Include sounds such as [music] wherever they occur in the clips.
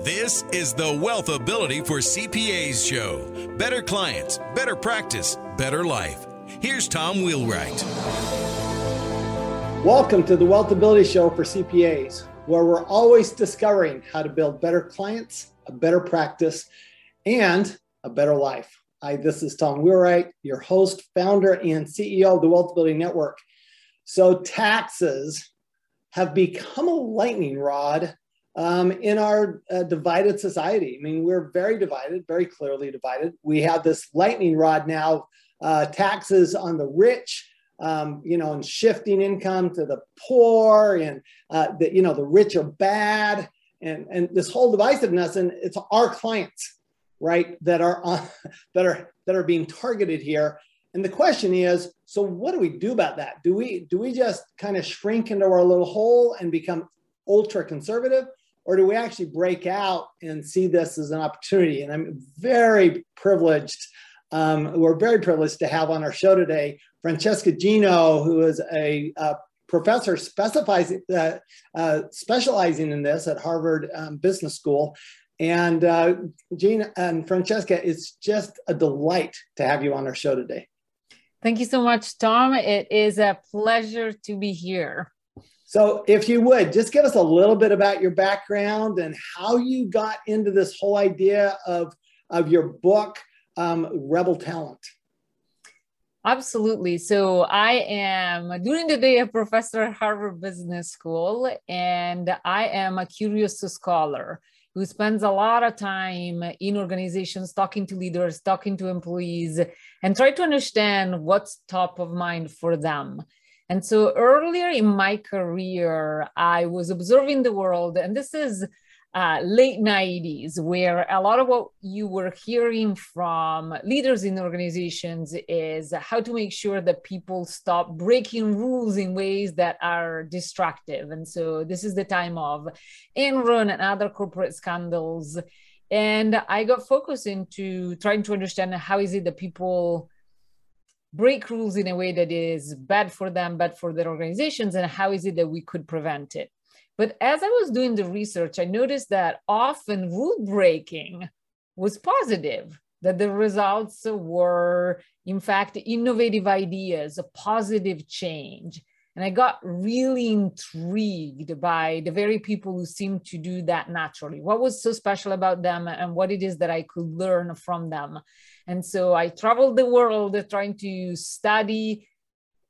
This is the Wealth Ability for CPAs show. Better clients, better practice, better life. Here's Tom Wheelwright. Welcome to the Wealth Ability Show for CPAs, where we're always discovering how to build better clients, a better practice, and a better life. Hi, this is Tom Wheelwright, your host, founder, and CEO of the Wealth Ability Network. So, taxes have become a lightning rod um, in our uh, divided society. I mean, we're very divided, very clearly divided. We have this lightning rod now, uh, taxes on the rich, um, you know, and shifting income to the poor, and uh, you know, the rich are bad, and and this whole divisiveness, and it's our clients, right, that are on, [laughs] that are that are being targeted here. And the question is, so what do we do about that? Do we do we just kind of shrink into our little hole and become ultra conservative? Or do we actually break out and see this as an opportunity? And I'm very privileged. Um, we're very privileged to have on our show today Francesca Gino, who is a, a professor specializing, uh, uh, specializing in this at Harvard um, Business School. And uh, Gina and Francesca, it's just a delight to have you on our show today. Thank you so much, Tom. It is a pleasure to be here. So, if you would just give us a little bit about your background and how you got into this whole idea of, of your book, um, Rebel Talent. Absolutely. So, I am during the day a professor at Harvard Business School, and I am a curious scholar who spends a lot of time in organizations talking to leaders, talking to employees, and try to understand what's top of mind for them. And so earlier in my career, I was observing the world, and this is uh, late 90s, where a lot of what you were hearing from leaders in organizations is how to make sure that people stop breaking rules in ways that are destructive. And so this is the time of Enron and other corporate scandals. And I got focused into trying to understand how is it that people break rules in a way that is bad for them, bad for their organizations, and how is it that we could prevent it? But as I was doing the research, I noticed that often rule breaking was positive, that the results were, in fact, innovative ideas, a positive change. And I got really intrigued by the very people who seemed to do that naturally. What was so special about them and what it is that I could learn from them. And so I traveled the world trying to study,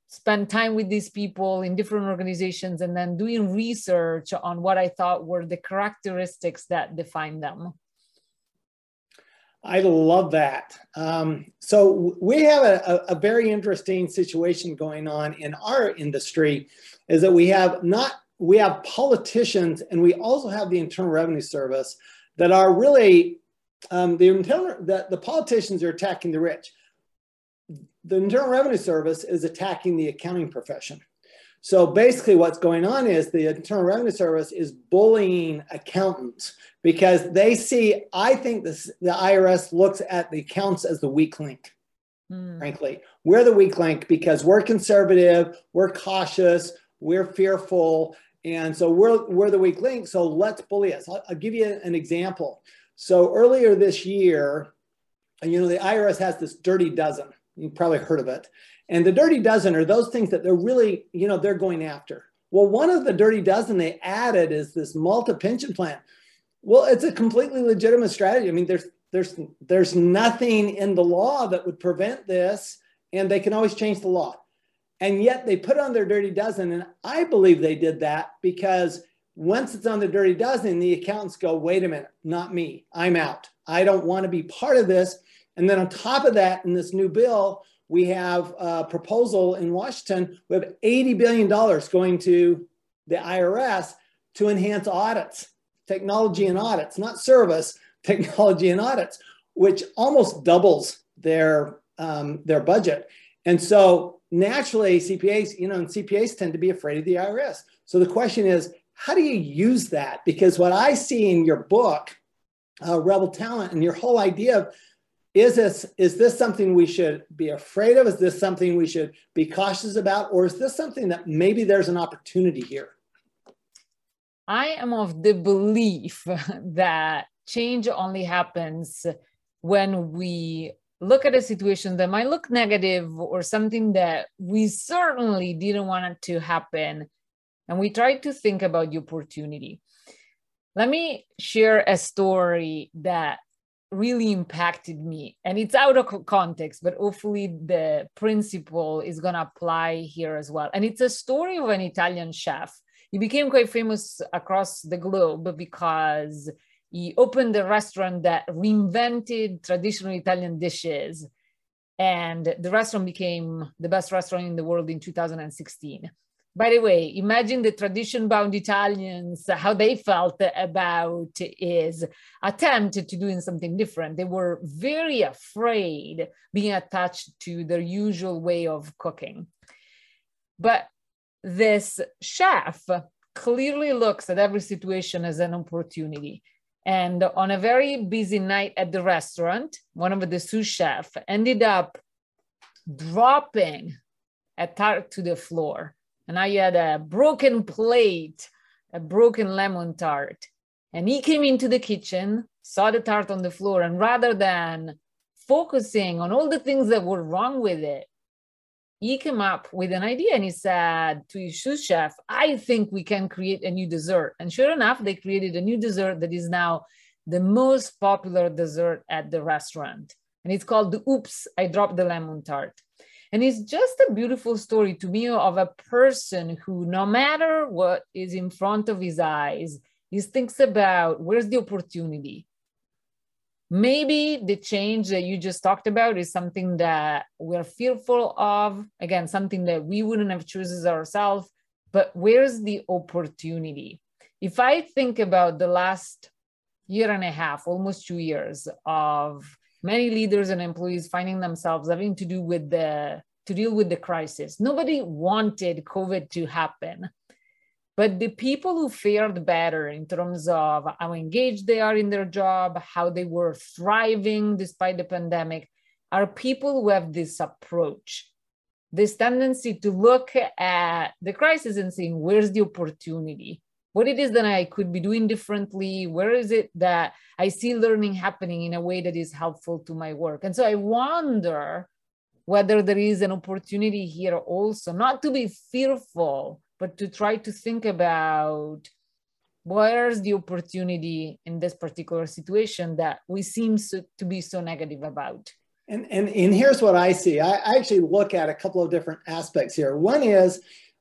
spend time with these people in different organizations, and then doing research on what I thought were the characteristics that define them. I love that. Um, so we have a, a, very interesting situation going on in our industry, is that we have not we have politicians and we also have the Internal Revenue Service that are really um, the internal the, the politicians are attacking the rich. The Internal Revenue Service is attacking the accounting profession. So basically, what's going on is the Internal Revenue Service is bullying accountants because they see, I think this, the IRS looks at the accounts as the weak link. Mm. Frankly, we're the weak link because we're conservative, we're cautious, we're fearful, and so we're we're the weak link. So let's bully us. I'll, I'll give you an example. So earlier this year, you know, the IRS has this dirty dozen. You've probably heard of it. And the dirty dozen are those things that they're really, you know, they're going after. Well, one of the dirty dozen they added is this multi pension plan. Well, it's a completely legitimate strategy. I mean, there's there's there's nothing in the law that would prevent this, and they can always change the law. And yet they put on their dirty dozen, and I believe they did that because once it's on the dirty dozen, the accountants go, "Wait a minute, not me. I'm out. I don't want to be part of this." And then on top of that, in this new bill, we have a proposal in Washington. We have $80 billion going to the IRS to enhance audits. technology and audits, not service, [laughs] technology and audits, which almost doubles their um, their budget. And so naturally, CPAs, you know, and CPAs tend to be afraid of the IRS. So the question is, how do you use that? Because what I see in your book, uh, Rebel Talent, and your whole idea of is this is this something we should be afraid of? Is this something we should be cautious about, or is this something that maybe there's an opportunity here? I am of the belief [laughs] that change only happens when we look at a situation that might look negative or something that we certainly didn't want it to happen and we try to think about the opportunity. Let me share a story that really impacted me and it's out of context but hopefully the principle is going to apply here as well. And it's a story of an italian chef. He became quite famous across the globe because he opened a restaurant that reinvented traditional italian dishes and the restaurant became the best restaurant in the world in 2016 by the way, imagine the tradition bound Italians, how they felt about his attempt to doing something different. They were very afraid being attached to their usual way of cooking. But this chef clearly looks at every situation as an opportunity. And on a very busy night at the restaurant, one of the sous chef ended up dropping a tart to the floor and I had a broken plate, a broken lemon tart. And he came into the kitchen, saw the tart on the floor, and rather than focusing on all the things that were wrong with it, he came up with an idea and he said to his sous chef, I think we can create a new dessert. And sure enough, they created a new dessert that is now the most popular dessert at the restaurant. And it's called the Oops, I Dropped the Lemon Tart. And it's just a beautiful story to me of a person who, no matter what is in front of his eyes, he thinks about where's the opportunity. Maybe the change that you just talked about is something that we're fearful of. Again, something that we wouldn't have chosen ourselves, but where's the opportunity? If I think about the last year and a half, almost two years of many leaders and employees finding themselves having to do with the to deal with the crisis. Nobody wanted COVID to happen. But the people who fared better in terms of how engaged they are in their job, how they were thriving despite the pandemic, are people who have this approach, this tendency to look at the crisis and saying, where's the opportunity? What it is that I could be doing differently? Where is it that I see learning happening in a way that is helpful to my work? And so I wonder whether there is an opportunity here also, not to be fearful, but to try to think about where's the opportunity in this particular situation that we seem so, to be so negative about. And, and, and here's what I see. I, I actually look at a couple of different aspects here. One is,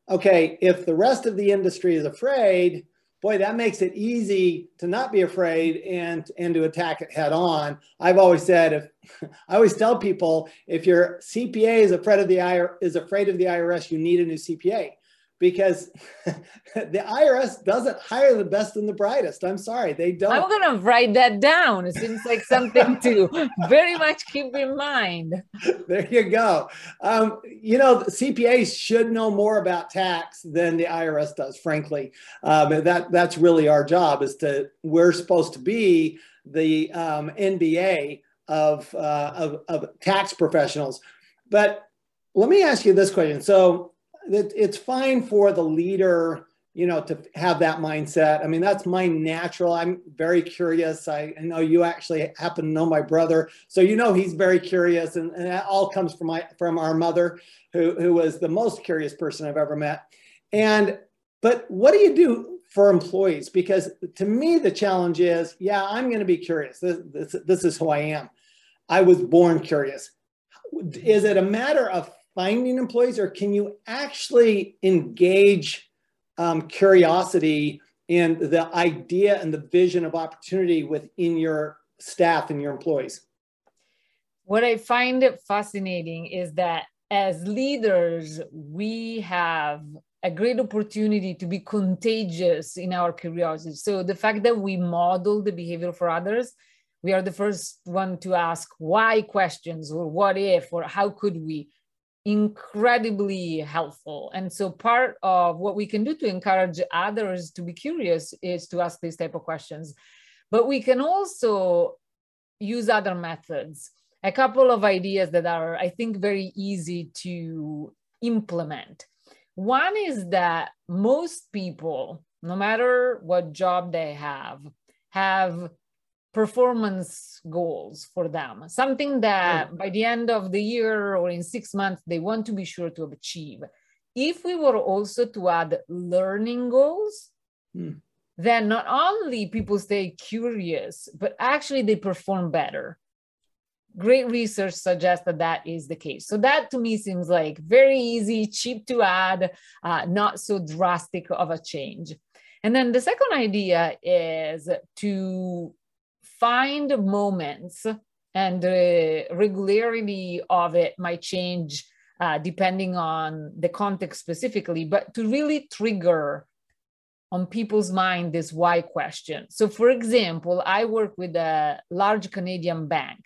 okay, if the rest of the industry is afraid, boy, that makes it easy to not be afraid and and to attack it head on. I've always said if [laughs] I always tell people if your CPA is afraid of the IR, is afraid of the IRS, you need a new CPA because [laughs] the IRS doesn't hire the best and the brightest. I'm sorry, they don't. I'm going to write that down. It seems like something to [laughs] very much keep in mind. There you go. Um, you know, CPAs should know more about tax than the IRS does, frankly. Um, that, that's really our job is to, we're supposed to be the um, NBA of, uh, of, of tax professionals. But let me ask you this question. So it's fine for the leader you know to have that mindset. I mean that's my natural i'm very curious. I, I know you actually happen to know my brother so you know he's very curious and, and that all comes from my from our mother who, who was the most curious person i've ever met. And but what do you do for employees? Because to me the challenge is yeah i'm going to be curious. This, this, this is who i am. I was born curious. Is it a matter of finding employees, or can you actually engage um, curiosity and the idea and the vision of opportunity within your staff and your employees? What I find fascinating is that as leaders, we have a great opportunity to be contagious in our curiosity. So the fact that we model the behavior for others, we are the first one to ask why questions or what if or how could we incredibly helpful. And so part of what we can do to encourage others to be curious is to ask these type of questions. But we can also use other methods. A couple of ideas that are i think very easy to implement. One is that most people no matter what job they have have performance goals for them, something that by the end of the year or in six months, they want to be sure to achieve. If we were also to add learning goals, mm. then not only people stay curious, but actually they perform better. Great research suggests that that is the case. So that to me seems like very easy, cheap to add, uh, not so drastic of a change. And then the second idea is to find moments and the regularity of it might change uh, depending on the context specifically, but to really trigger on people's mind this why question. So, for example, I work with a large Canadian bank,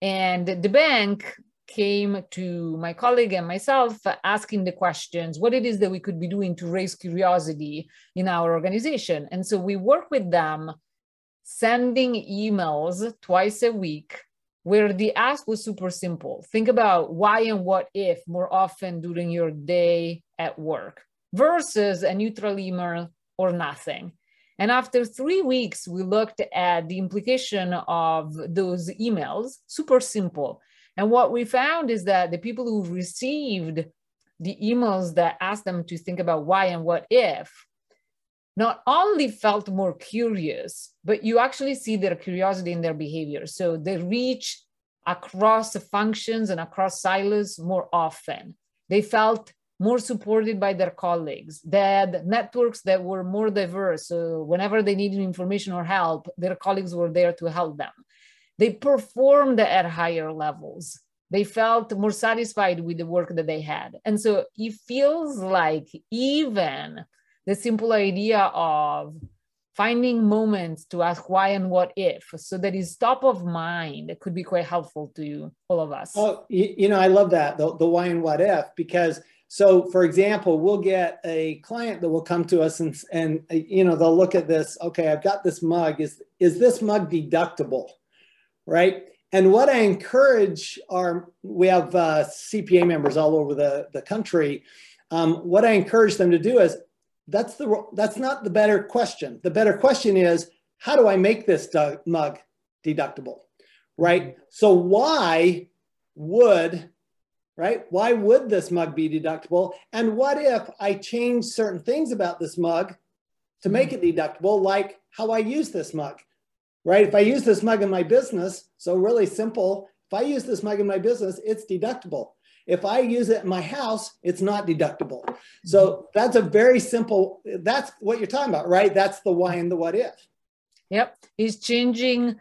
and the bank came to my colleague and myself asking the questions what it is that we could be doing to raise curiosity in our organization. And so we work with them sending emails twice a week where the ask was super simple. Think about why and what if more often during your day at work versus a neutral email or nothing. And after three weeks, we looked at the implication of those emails, super simple. And what we found is that the people who received the emails that asked them to think about why and what if not only felt more curious, but you actually see their curiosity in their behavior. So they reach across the functions and across silos more often. They felt more supported by their colleagues. They had networks that were more diverse. So whenever they needed information or help, their colleagues were there to help them. They performed at higher levels. They felt more satisfied with the work that they had. And so it feels like even the simple idea of finding moments to ask why and what if so that is top of mind it could be quite helpful to you all of us. Oh you, know i love that the, the why and what if because so for example we'll get a client that will come to us and and you know they'll look at this okay i've got this mug is is this mug deductible? Right? And what i encourage our we have uh, cpa members all over the, the country um, what i encourage them to do is that's the that's not the better question. The better question is how do I make this mug deductible? Right? So why would right? Why would this mug be deductible? And what if I change certain things about this mug to make it deductible, like how I use this mug, right? If I use this mug in my business, so really simple, if I use this mug in my business, it's deductible. If I use it in my house, it's not deductible. So mm-hmm. that's a very simple, that's what you're talking about, right? That's the why and the what if. Yep. He's changing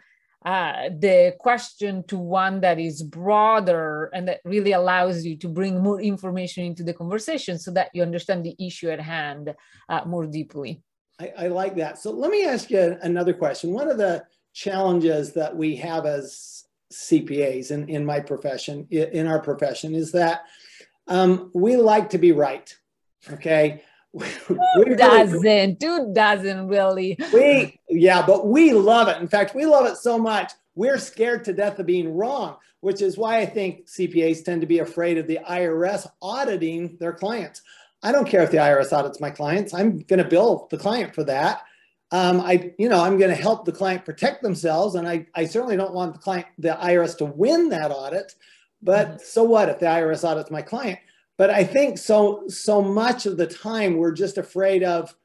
uh, the question to one that is broader and that really allows you to bring more information into the conversation so that you understand the issue at hand uh, more deeply. I, I like that. So let me ask you another question. One of the challenges that we have as CPAs in, in my profession, in our profession, is that um, we like to be right. Okay. [laughs] Who doesn't? Who doesn't really? We, yeah, but we love it. In fact, we love it so much, we're scared to death of being wrong, which is why I think CPAs tend to be afraid of the IRS auditing their clients. I don't care if the IRS audits my clients. I'm going to bill the client for that um, I, you know, I'm going to help the client protect themselves, and I, I certainly don't want the client, the IRS, to win that audit. But mm-hmm. so what if the IRS audits my client? But I think so, so much of the time we're just afraid of,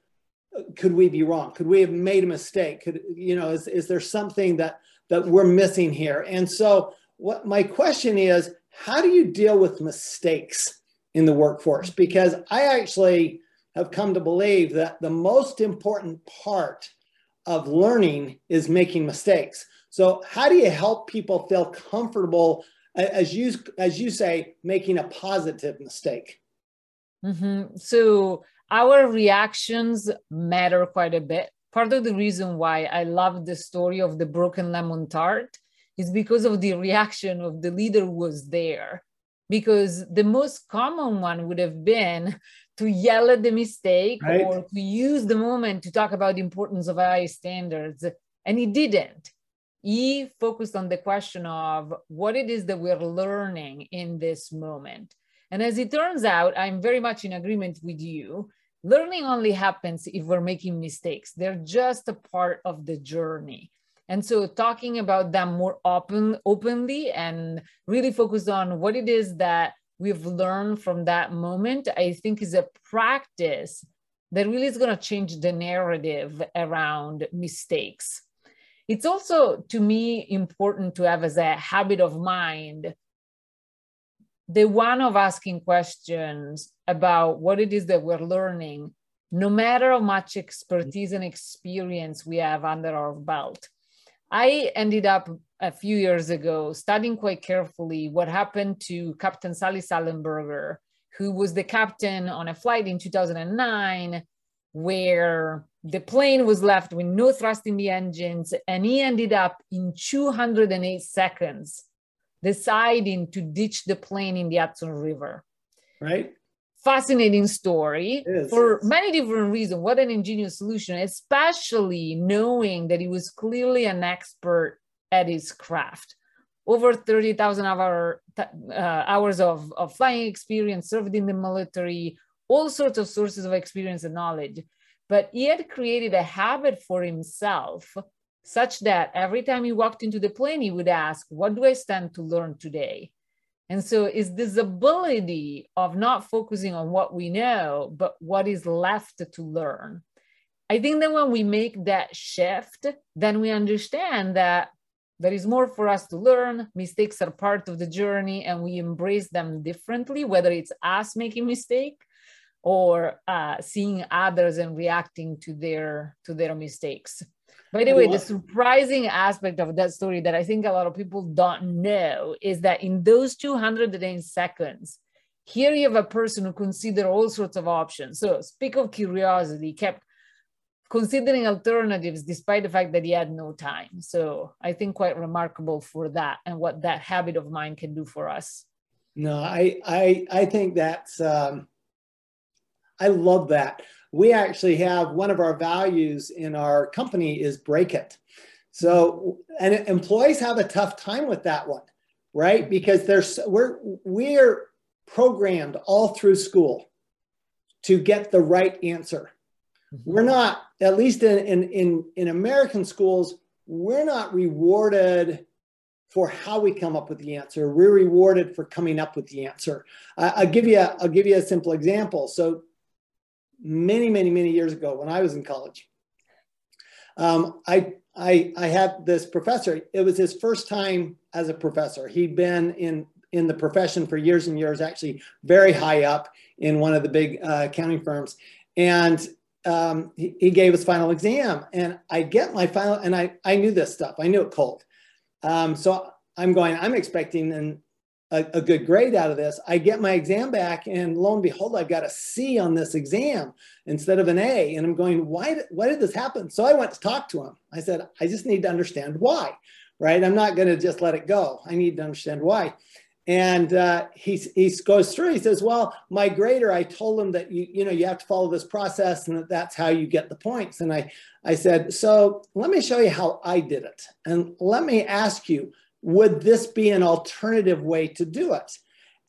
could we be wrong? Could we have made a mistake? Could you know, is, is there something that that we're missing here? And so, what my question is, how do you deal with mistakes in the workforce? Because I actually have come to believe that the most important part of learning is making mistakes. So how do you help people feel comfortable as you as you say making a positive mistake? Mm-hmm. So our reactions matter quite a bit. Part of the reason why I love the story of the broken lemon tart is because of the reaction of the leader was there. Because the most common one would have been to yell at the mistake right. or to use the moment to talk about the importance of high standards. And he didn't. He focused on the question of what it is that we're learning in this moment. And as it turns out, I'm very much in agreement with you. Learning only happens if we're making mistakes. They're just a part of the journey. And so talking about them more open, openly and really focused on what it is that we've learned from that moment, I think is a practice that really is going to change the narrative around mistakes. It's also, to me, important to have as a habit of mind the one of asking questions about what it is that we're learning, no matter how much expertise and experience we have under our belt. I ended up a few years ago studying quite carefully what happened to Captain Sully Sullenberger, who was the captain on a flight in 2009 where the plane was left with no thrust in the engines and he ended up in 208 seconds deciding to ditch the plane in the Hudson River. Right. Fascinating story for many different reasons. What an ingenious solution, especially knowing that he was clearly an expert at his craft. Over 30,000 hour, uh, hours of, of flying experience, served in the military, all sorts of sources of experience and knowledge. But he had created a habit for himself such that every time he walked into the plane, he would ask, What do I stand to learn today? And so it's this ability of not focusing on what we know, but what is left to learn. I think that when we make that shift, then we understand that there is more for us to learn. Mistakes are part of the journey and we embrace them differently, whether it's us making mistake or uh, seeing others and reacting to their to their mistakes. By the way, the surprising aspect of that story that I think a lot of people don't know is that in those 208 seconds, here you have a person who considered all sorts of options. So, speak of curiosity, kept considering alternatives despite the fact that he had no time. So, I think quite remarkable for that and what that habit of mind can do for us. No, I I I think that's um, I love that we actually have one of our values in our company is break it. So, and employees have a tough time with that one, right? Because there's we're we're programmed all through school to get the right answer. Mm-hmm. We're not, at least in, in in in American schools, we're not rewarded for how we come up with the answer. We're rewarded for coming up with the answer. I'll give you a, I'll give you a simple example. So many, many, many years ago when I was in college. Um, I, I, I had this professor. It was his first time as a professor. He'd been in in the profession for years and years, actually very high up in one of the big uh, accounting firms. And um, he, he, gave his final exam, and I get my final, and I I knew this stuff. I knew it cold. Um, so I'm going. I'm expecting an a, a, good grade out of this. I get my exam back, and lo and behold, I've got a C on this exam instead of an A. And I'm going, why, did, why did this happen? So I went to talk to him. I said, I just need to understand why, right? I'm not going to just let it go. I need to understand why. And uh, he, he goes through, he says, well, my grader, I told him that, you, you know, you have to follow this process and that that's how you get the points. And I, I said, so let me show you how I did it. And let me ask you, would this be an alternative way to do it?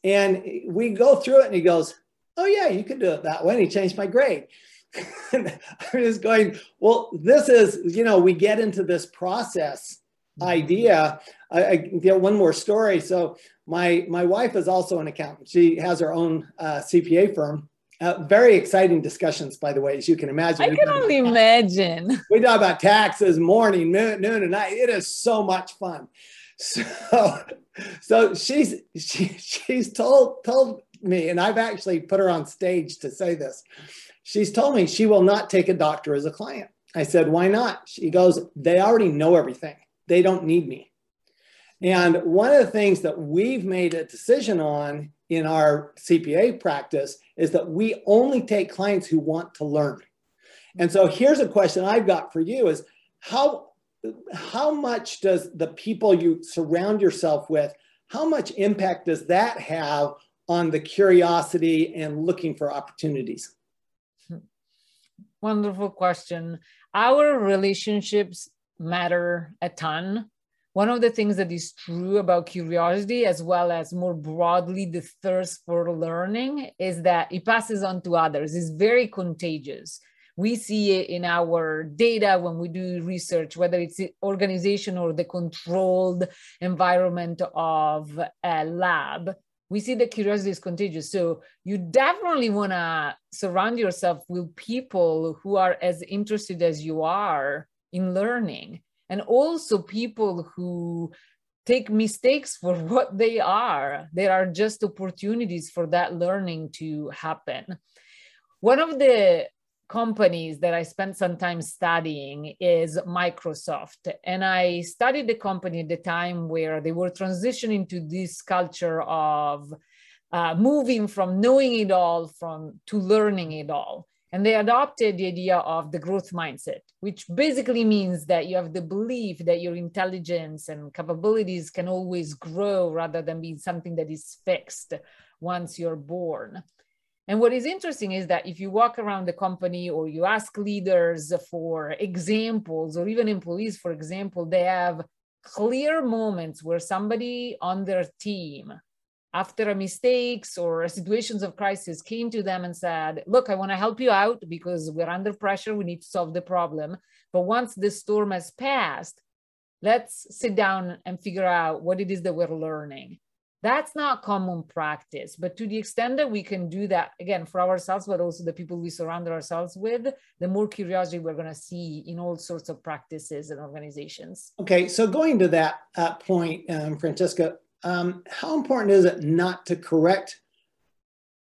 And we go through it and he goes, Oh, yeah, you could do it that way. And he changed my grade. [laughs] i'm just going, Well, this is, you know, we get into this process idea. I, I get one more story. So my my wife is also an accountant. She has her own uh, CPA firm. Uh, very exciting discussions, by the way, as you can imagine. I can only imagine. [laughs] We talk about taxes morning, noon, noon, and night. It is so much fun. So, so she's she, she's told told me, and I've actually put her on stage to say this. She's told me she will not take a doctor as a client. I said, why not? She goes, they already know everything. They don't need me. And one of the things that we've made a decision on in our CPA practice is that we only take clients who want to learn. And so here's a question I've got for you is how how much does the people you surround yourself with how much impact does that have on the curiosity and looking for opportunities? Hmm. Wonderful question. Our relationships matter a ton. One of the things that is true about curiosity, as well as more broadly the thirst for learning, is that it passes on to others. It's very contagious. We see it in our data when we do research, whether it's the organization or the controlled environment of a lab we see that curiosity is contagious. So you definitely want to surround yourself with people who are as interested as you are in learning, and also people who take mistakes for [laughs] what they are. There are just opportunities for that learning to happen. One of the companies that I spent some time studying is Microsoft. And I studied the company at the time where they were transitioning to this culture of uh, moving from knowing it all from to learning it all. And they adopted the idea of the growth mindset, which basically means that you have the belief that your intelligence and capabilities can always grow rather than being something that is fixed once you're born. And what is interesting is that if you walk around the company or you ask leaders for examples, or even employees, for example, they have clear moments where somebody on their team, after mistakes or situations of crisis, came to them and said, Look, I want to help you out because we're under pressure. We need to solve the problem. But once the storm has passed, let's sit down and figure out what it is that we're learning that's not common practice but to the extent that we can do that again for ourselves but also the people we surround ourselves with the more curiosity we're going to see in all sorts of practices and organizations okay so going to that uh, point um, francesca um, how important is it not to correct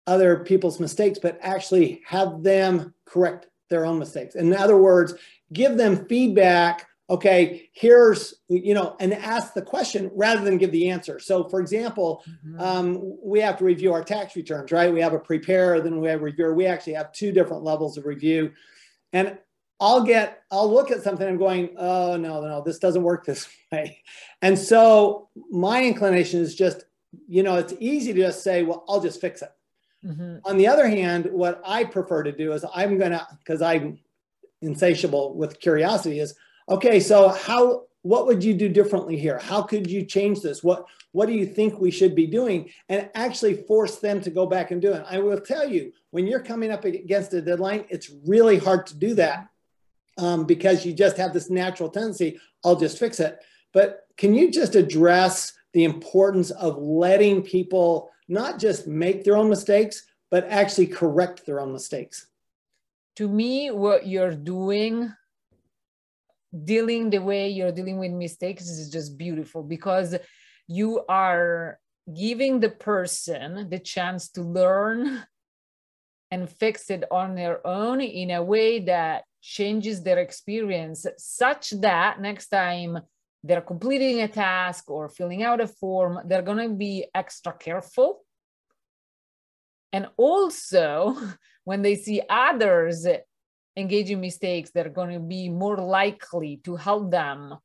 other people's mistakes but actually have them correct their own mistakes in other words give them feedback okay, here's, you know, and ask the question rather than give the answer. So for example, mm-hmm. um, we have to review our tax returns, right? We have a preparer, then we have a reviewer. We actually have two different levels of review. And I'll get, I'll look at something I'm going, oh, no, no, this doesn't work this [laughs] way. And so my inclination is just, you know, it's easy to just say, well, I'll just fix it. Mm-hmm. On the other hand, what I prefer to do is I'm going to, because I'm insatiable with curiosity, is okay, so how, what would you do differently here? How could you change this? What, what do you think we should be doing? And actually force them to go back and do it. I will tell you, when you're coming up against a deadline, it's really hard to do that um, because you just have this natural tendency, I'll just fix it. But can you just address the importance of letting people not just make their own mistakes, but actually correct their own mistakes? To me, what you're doing dealing the way you're dealing with mistakes is just beautiful because you are giving the person the chance to learn and fix it on their own in a way that changes their experience such that next time they're completing a task or filling out a form they're going to be extra careful. And also [laughs] when they see others engaging mistakes they're going to be more likely to help them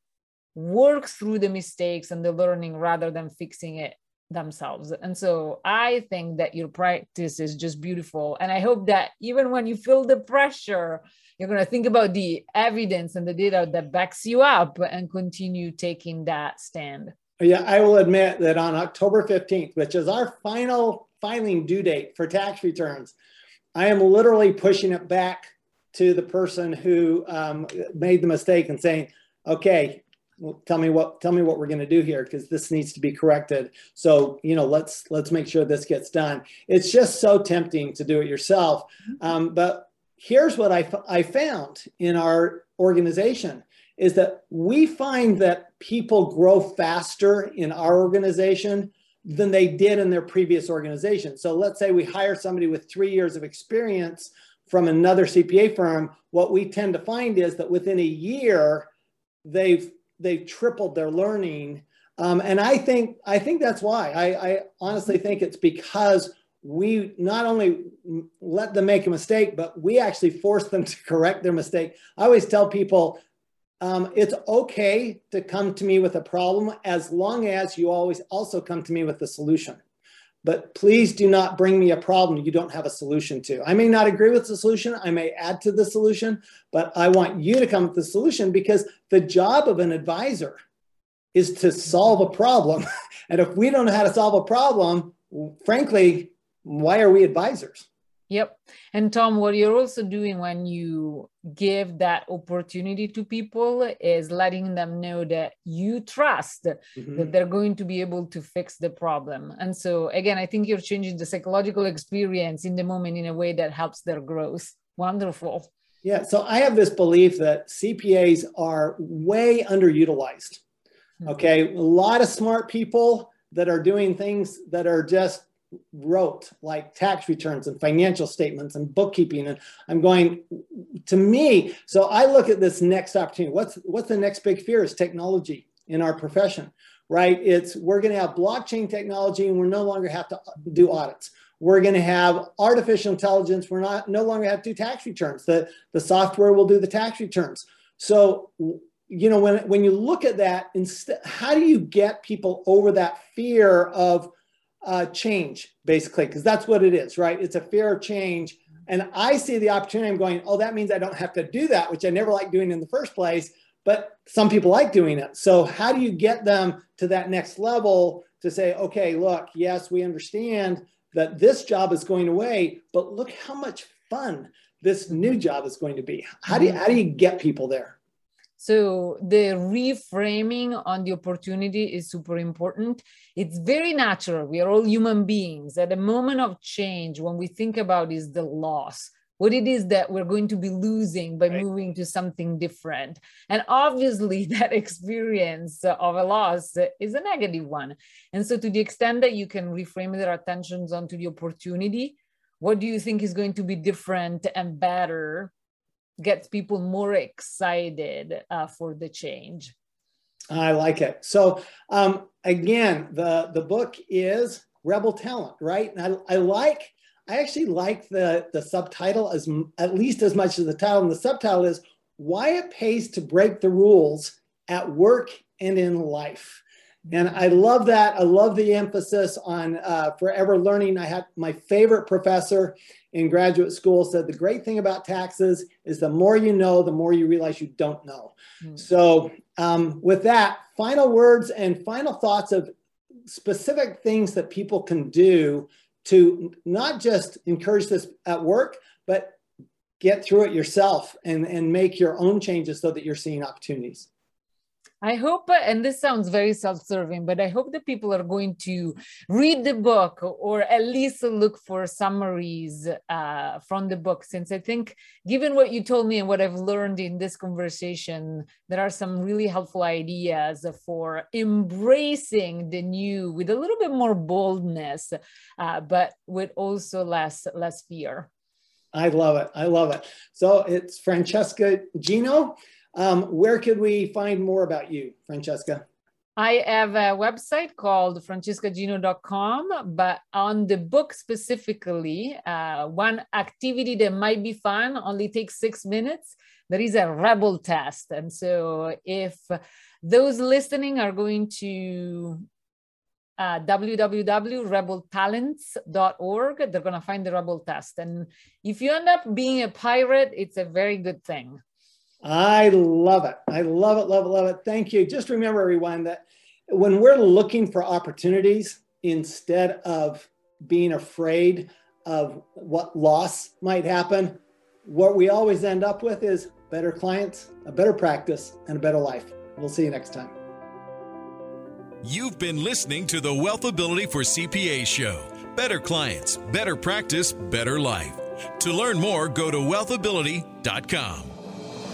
work through the mistakes and the learning rather than fixing it themselves. And so I think that your practice is just beautiful. And I hope that even when you feel the pressure, you're going to think about the evidence and the data that backs you up and continue taking that stand. Yeah, I will admit that on October 15th, which is our final filing due date for tax returns, I am literally pushing it back to the person who um, made the mistake and saying, okay, tell me what tell me what we're going to do here because this needs to be corrected. So you know let's let's make sure this gets done. It's just so tempting to do it yourself. Um, but here's what I, I found in our organization is that we find that people grow faster in our organization than they did in their previous organization. So let's say we hire somebody with three years of experience from another CPA firm, what we tend to find is that within a year, they've they've tripled their learning Um, and I think I think that's why. I, I honestly think it's because we not only let them make a mistake, but we actually force them [laughs] to correct their mistake. I always tell people um, it's okay to come to me with a problem as long as you always also come to me with a solution. But please do not bring me a problem you don't have a solution to. I may not agree with the solution, I may add to the solution, but I want you to come with the solution because the job of an advisor is to solve a problem. [laughs] and if we don't know how to solve a problem, frankly, why are we advisors? Yep. And Tom, what you're also doing when you give that opportunity to people is letting them know that you trust mm-hmm. that they're going to be able to fix the problem. And so, again, I think you're changing the psychological experience in the moment in a way that helps their growth. Wonderful. Yeah. So, I have this belief that CPAs are way underutilized. Mm-hmm. Okay. A lot of smart people that are doing things that are just wrote like tax returns and financial statements and bookkeeping and i'm going to me so i look at this next opportunity. What's what's the next big fear is technology in our profession right? It's we're going to have blockchain technology and we're no longer have to do audits. We're going to have artificial intelligence. We're not no longer have to do tax returns. The the software will do the tax returns. So you know when when you look at that instead how do you get people over that fear of uh, change, basically, because that's what it is, right? It's a fear of change. And I see the opportunity. I'm going, oh, that means I don't have to do that, which I never liked doing in the first place. But some people like doing it. So, how do you get them to that next level to say, okay, look, yes, we understand that this job is going away, but look how much fun this new job is going to be. How do you, how do you get people there? So the reframing on the opportunity is super important. It's very natural. We are all human beings. At a moment of change, when we think about is the loss, what it is that we're going to be losing by right. moving to something different. And obviously, [laughs] that experience of a loss is a negative one. And so, to the extent that you can reframe their attentions onto the opportunity, what do you think is going to be different and better gets people more excited uh, for the change. I like it. So um, again, the the book is Rebel Talent, right? And I, I like. I actually like the the subtitle as at least as much as the title. And the subtitle is "Why It Pays to Break the Rules at Work and in Life." And I love that. I love the emphasis on uh, forever learning. I had my favorite professor in graduate school said the great thing about taxes is the more you know, the more you realize you don't know. Mm-hmm. So, um, with that, final words and final thoughts of specific things that people can do to not just encourage this at work, but get through it yourself and, and make your own changes so that you're seeing opportunities. I hope, and this sounds very self serving, but I hope that people are going to read the book or at least look for summaries uh, from the book. Since I think, given what you told me and what I've learned in this conversation, there are some really helpful ideas for embracing the new with a little bit more boldness, uh, but with also less, less fear. I love it. I love it. So it's Francesca Gino. Um, where could we find more about you, Francesca? I have a website called francescagino.com, but on the book specifically, uh, one activity that might be fun only takes six minutes. There is a rebel test. And so if those listening are going to uh, www.rebeltalents.org, they're going to find the rebel test. And if you end up being a pirate, it's a very good thing. I love it. I love it, love it, love it. Thank you. Just remember, everyone, that when we're looking for opportunities instead of being afraid of what loss might happen, what we always end up with is better clients, a better practice, and a better life. We'll see you next time. You've been listening to the Wealthability for CPA show. Better clients, better practice, better life. To learn more, go to wealthability.com.